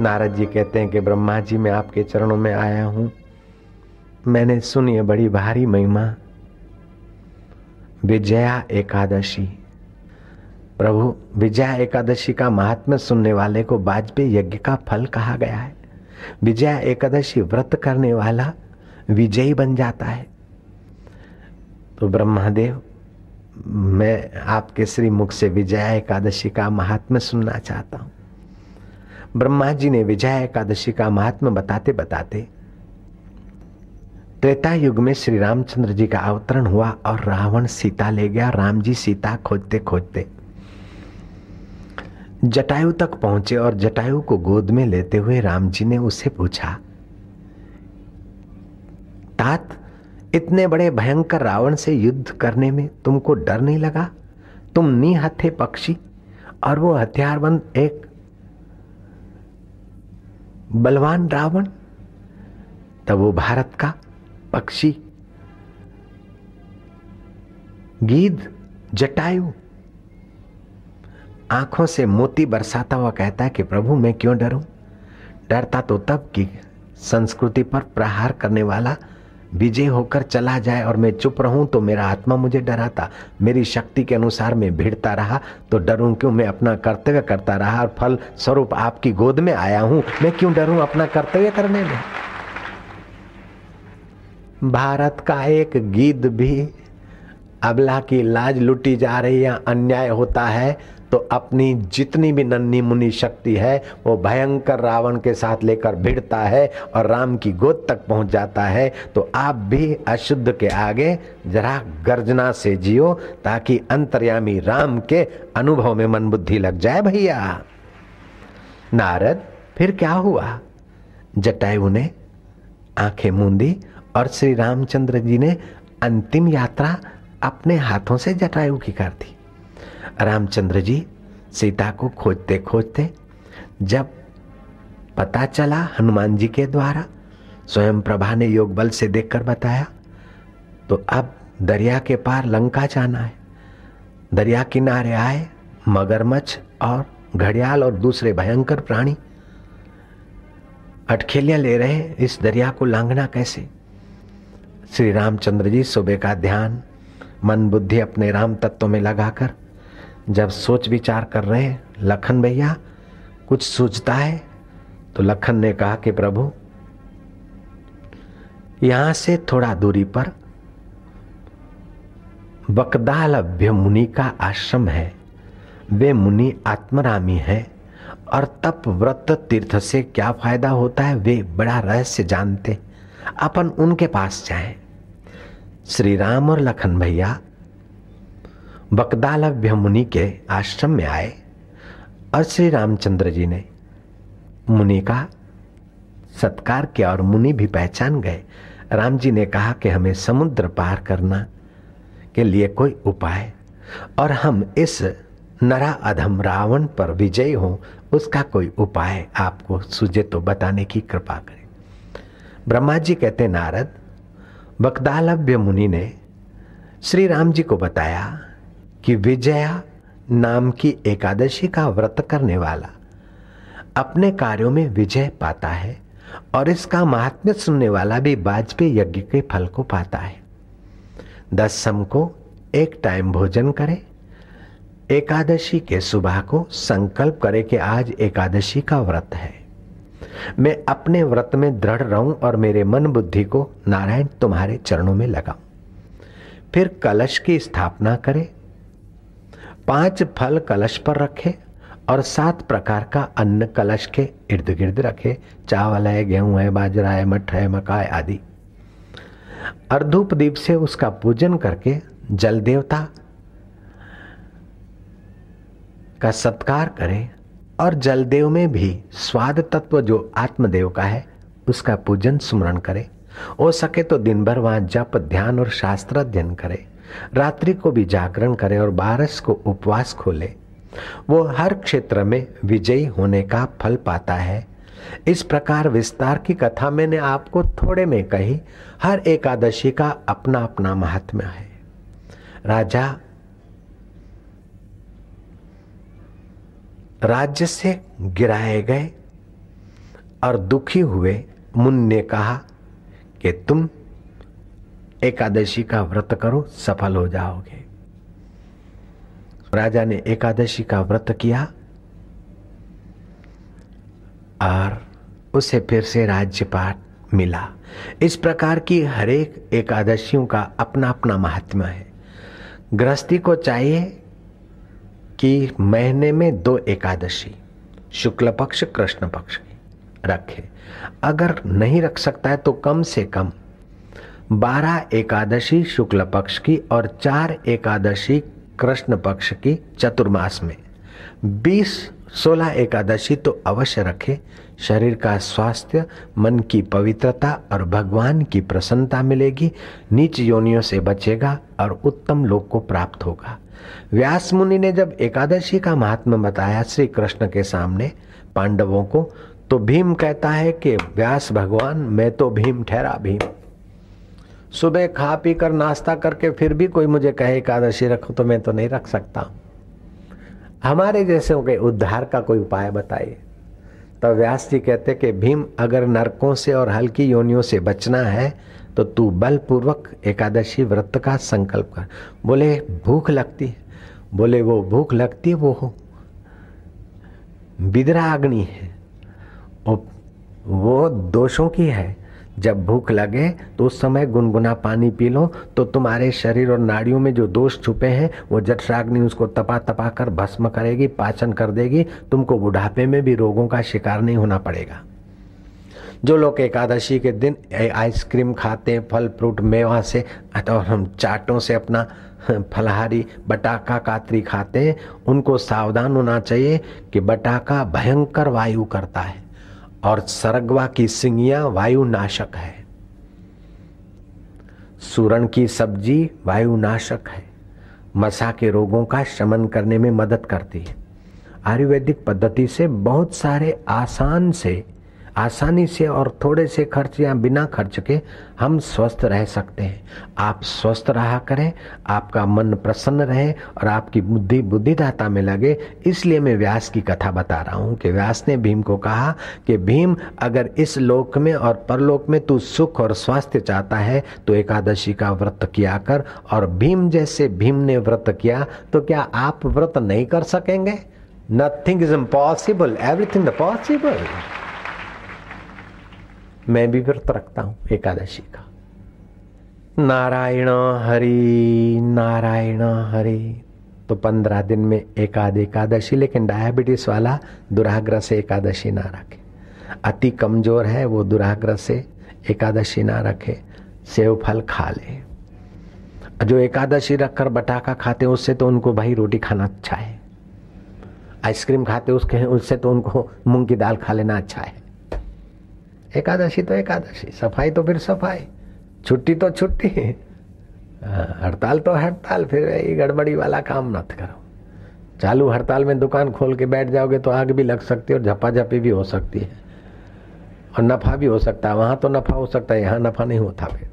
नारद जी कहते हैं कि ब्रह्मा जी, मैं आपके चरणों में आया हूँ। मैंने सुनी है बड़ी भारी महिमा। विजया एकादशी। प्रभु, विजया एकादशी का महात्मा सुनने वाले को वाजपेयी यज्ञ का फल कहा गया है। विजया एकादशी व्रत करने वाला विजयी बन जाता है। तो ब्रह्मदेव, मैं आपके श्री मुख से विजया एकादशी का महात्मा सुनना चाहता हूँ। ब्रह्मा जी ने विजया एकादशी का महात्मा बताते बताते त्रेता युग में श्री रामचंद्र जी का अवतरण हुआ और रावण सीता ले गया राम जी सीता खोजते खोजते जटायु तक पहुँचे और जटायु को गोद में लेते हुए राम जी ने उसे पूछा, तात, इतने बड़े भयंकर रावण से युद्ध करने में तुमको डर नहीं लगा? तुम नी हथे पक्षी और वो हथियारबंद एक बलवान रावण, तब वो भारत का पक्षी। गीद जटायु। आँखों से मोती बरसाता हुआ कहता है कि, प्रभु, मैं क्यों डरूं? डरता तो तब कि संस्कृति पर प्रहार करने वाला विजय होकर चला जाए और मैं चुप रहूँ तो मेरा आत्मा मुझे डराता। मेरी शक्ति के अनुसार मैं भिड़ता रहा तो डरूं क्यों? मैं अपना कर्तव्य करता रहा और फल स्वरूप आपकी गोद में आया हूँ। मैं क्यों डरूं अपना कर्तव्य करने में? भारत का एक गीत भी अबला की लाज लुटी जा रही है अन्याय होता है तो अपनी जितनी भी नन्नी मुन्नी शक्ति है, वो भयंकर रावण के साथ लेकर भिड़ता है और राम की गोद तक पहुँच जाता है। तो आप भी अशुद्ध के आगे जरा गर्जना से जियो ताकि अंतर्यामी राम के अनुभव में मन बुद्धि लग जाए भैया। नारद, फिर क्या हुआ? जटायु ने आँखें मूंदी और श्री रामचंद्र जी ने अंतिम यात्रा अपने हाथों से जटायु की कर दी। रामचंद्र जी सीता को खोजते खोजते जब पता चला हनुमान जी के द्वारा, स्वयं प्रभा ने योग बल से देखकर बताया तो अब दरिया के पार लंका जाना है। दरिया किनारे आए मगरमच्छ और घड़ियाल और दूसरे भयंकर प्राणी। अटखेलियाँ ले रहे इस दरिया को लांघना कैसे? श्री रामचंद्र जी सुबह का ध्यान, मन बुद्धि अपने राम तत्व में लगाकर जब सोच विचार कर रहे लखन भैया, कुछ सोचता है तो लखन ने कहा कि प्रभु, यहाँ से थोड़ा दूरी पर बकदालभ्य मुनि का आश्रम है। वे मुनि आत्मरामी है और तप व्रत तीर्थ से क्या फ़ायदा होता है, वे बड़ा रहस्य जानते। अपन उनके पास जाएँ। श्री राम और लखन भैया बकदालभ्य मुनि के आश्रम में आए और श्री रामचंद्र जी ने मुनि का सत्कार किया और मुनि भी पहचान गए। राम जी ने कहा कि हमें समुद्र पार करना के लिए कोई उपाय और हम इस नरा अधम रावण पर विजय हो, उसका कोई उपाय आपको सुझे तो बताने की कृपा करें। ब्रह्मा जी कहते, नारद बकदालभ्य मुनि ने श्री राम जी को बताया कि विजया नाम की एकादशी का व्रत करने वाला। अपने कार्यों में विजय पाता है और इसका महात्म्य सुनने वाला भी वाजपेयी यज्ञ के फल को पाता है। दस सम को एक टाइम भोजन करे, एकादशी के सुबह को संकल्प करे कि आज एकादशी का व्रत है। मैं अपने व्रत में दृढ़ रहूँ और मेरे मन बुद्धि को नारायण तुम्हारे चरणों में लगाऊँ। फिर कलश की स्थापना करे पाँच फल कलश पर रखे और सात प्रकार का अन्न कलश के इर्द गिर्द रखे। चावल है, गेहूँ है, बाजरा है, मठ है मकाय आदि। और धूप दीप से उसका पूजन करके जल देवता का सत्कार करे और जलदेव में भी स्वाद तत्व जो आत्मदेव का है, उसका पूजन स्मरण करे। हो सके तो दिन भर वहाँ जप, ध्यान और शास्त्र अध्ययन करे। रात्रि को भी जागरण करें और बारस को उपवास खोले। वो हर क्षेत्र में विजयी होने का फल पाता है। इस प्रकार विस्तार की कथा मैंने आपको थोड़े में कही। हर एकादशी का अपना अपना महात्म्य है। राजा, राज्य से गिराए गए और दुखी हुए मुन ने कहा कि तुम एकादशी का व्रत करो, सफल हो जाओगे। राजा ने एकादशी का व्रत किया और उसे फिर से राज्यपाठ मिला। इस प्रकार की हरेक एकादशियों का अपना अपना महात्मा है। गृहस्थी को चाहिए कि महीने में दो एकादशी, शुक्ल पक्ष, कृष्ण पक्ष रखे। अगर नहीं रख सकता है तो कम से कम बारह एकादशी शुक्ल पक्ष की और चार एकादशी कृष्ण पक्ष की चतुर्मास में। बीस सोलह एकादशी तो अवश्य रखे। शरीर का स्वास्थ्य, मन की पवित्रता और भगवान की प्रसन्नता मिलेगी। नीच योनियों से बचेगा और उत्तम लोक को प्राप्त होगा। व्यास मुनि ने जब एकादशी का महात्मा बताया श्री कृष्ण के सामने पांडवों को तो भीम कहता है कि, व्यास भगवान, मैं तो भीम, ठहरा भीम। सुबह खा पी कर नाश्ता करके फिर भी कोई मुझे कहे एकादशी रखो तो मैं तो नहीं रख सकता। हमारे जैसे के उद्धार का कोई उपाय बताइए। तो व्यास जी कहते कि, भीम, अगर नरकों से और हल्की योनियों से बचना है तो तू बलपूर्वक एकादशी व्रत का संकल्प कर। बोले, भूख लगती है। बोले, वो भूख लगती है, वो बिदरा अग्नि है। वो दोषों की है। जब भूख लगे तो उस समय गुनगुना पानी पी लो तो तुम्हारे शरीर और नाड़ियों में जो दोष छुपे हैं, वो जठराग्नि उसको तपा तपा कर भस्म करेगी, पाचन कर देगी, तुमको बुढ़ापे में भी रोगों का शिकार नहीं होना पड़ेगा। जो लोग एकादशी के दिन आइसक्रीम खाते हैं, फल, फ्रूट, मेवा से और हम चाटों से अपना फलहारी बटाका, कातरी खाते हैं, उनको सावधान होना चाहिए कि बटाका भयंकर वायु करता है। और सरगवा की सिंगिया वायु नाशक है। सूरण की सब्ज़ी वायु नाशक है। मसा के रोगों का शमन करने में मदद करती है। आयुर्वेदिक पद्धति से बहुत सारे आसान से आसानी से और थोड़े से खर्च या बिना खर्च के हम स्वस्थ रह सकते हैं। आप स्वस्थ रहा करें, आपका मन प्रसन्न रहे और आपकी बुद्धि बुद्धिदाता में लगे। इसलिए मैं व्यास की कथा बता रहा हूँ कि व्यास ने भीम को कहा कि, भीम, अगर इस लोक में और परलोक में तू सुख और स्वास्थ्य चाहता है तो एकादशी का व्रत किया कर। और भीम जैसे भीम ने व्रत किया तो क्या आप व्रत नहीं कर सकेंगे? Nothing is impossible everything possible मैं भी व्रत रखता हूँ एकादशी का। नारायण हरि नारायण हरि। तो पंद्रह दिन में एकाद एकादशी, लेकिन डायबिटीज़ वाला दुराग्रह से एकादशी ना रखे। अति कमज़ोर है, वो दुराग्रह से एकादशी ना रखे, सेव फल खा ले। जो एकादशी रखकर बटाका खाते उससे तो उनको भाई रोटी खाना अच्छा है। आइसक्रीम खाते उसके उससे तो उनको मूंग की दाल खा लेना अच्छा है। एकादशी तो एकादशी सफ़ाई तो फिर सफ़ाई छुट्टी तो छुट्टी। हाँ, हड़ताल तो हड़ताल फिर ये गड़बड़ी वाला काम मत करो। चालू हड़ताल में दुकान खोल के बैठ जाओगे तो आग भी लग सकती है और झपाझपी भी हो सकती है और नफा भी हो सकता है। वहाँ तो नफा हो सकता है यहाँ नफा नहीं होता फिर।